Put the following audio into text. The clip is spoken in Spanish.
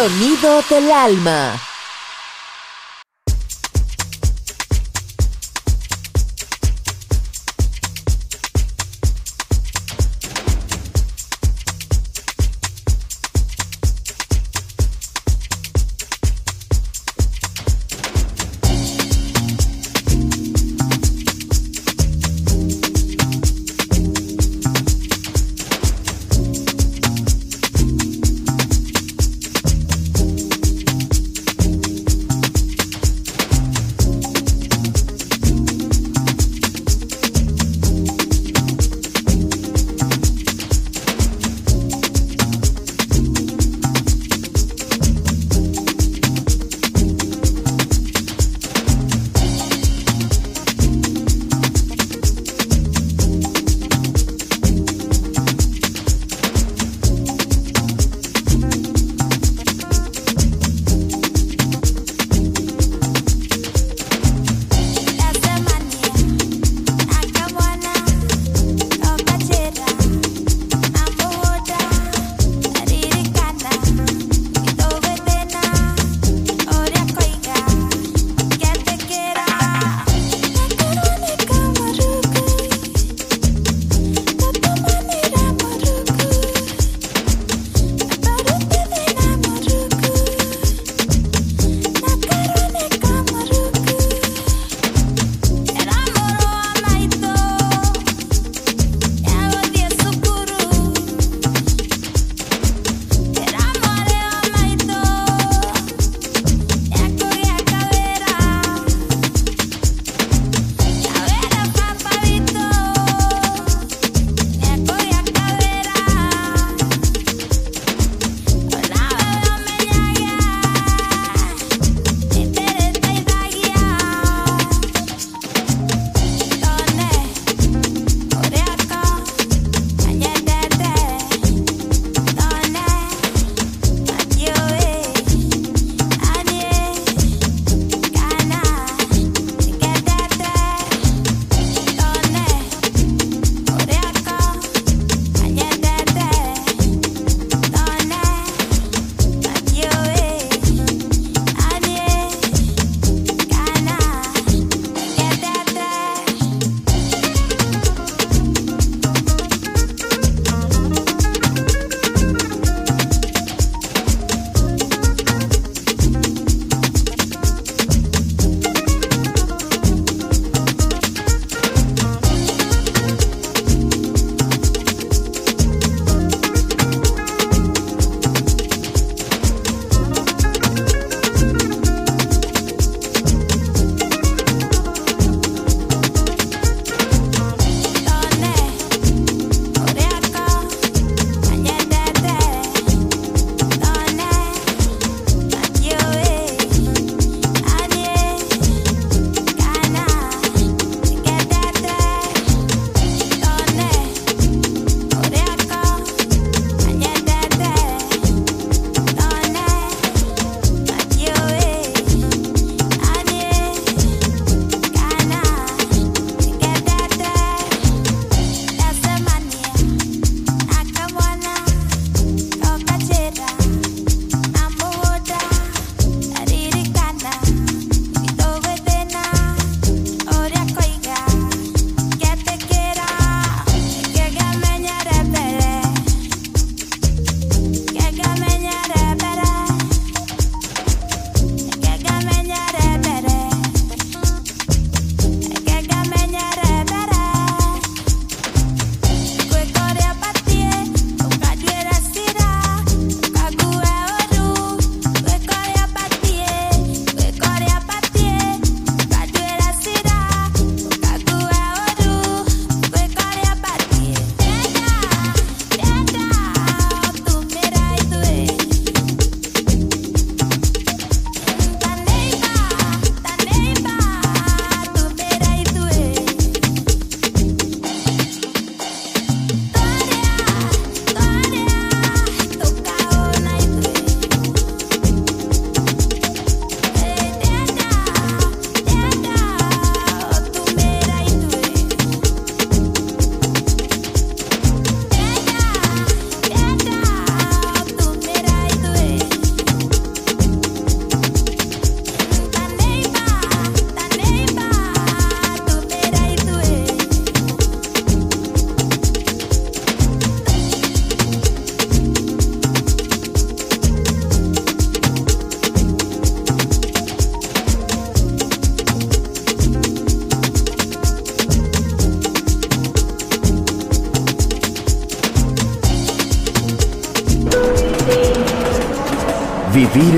Sonido del alma.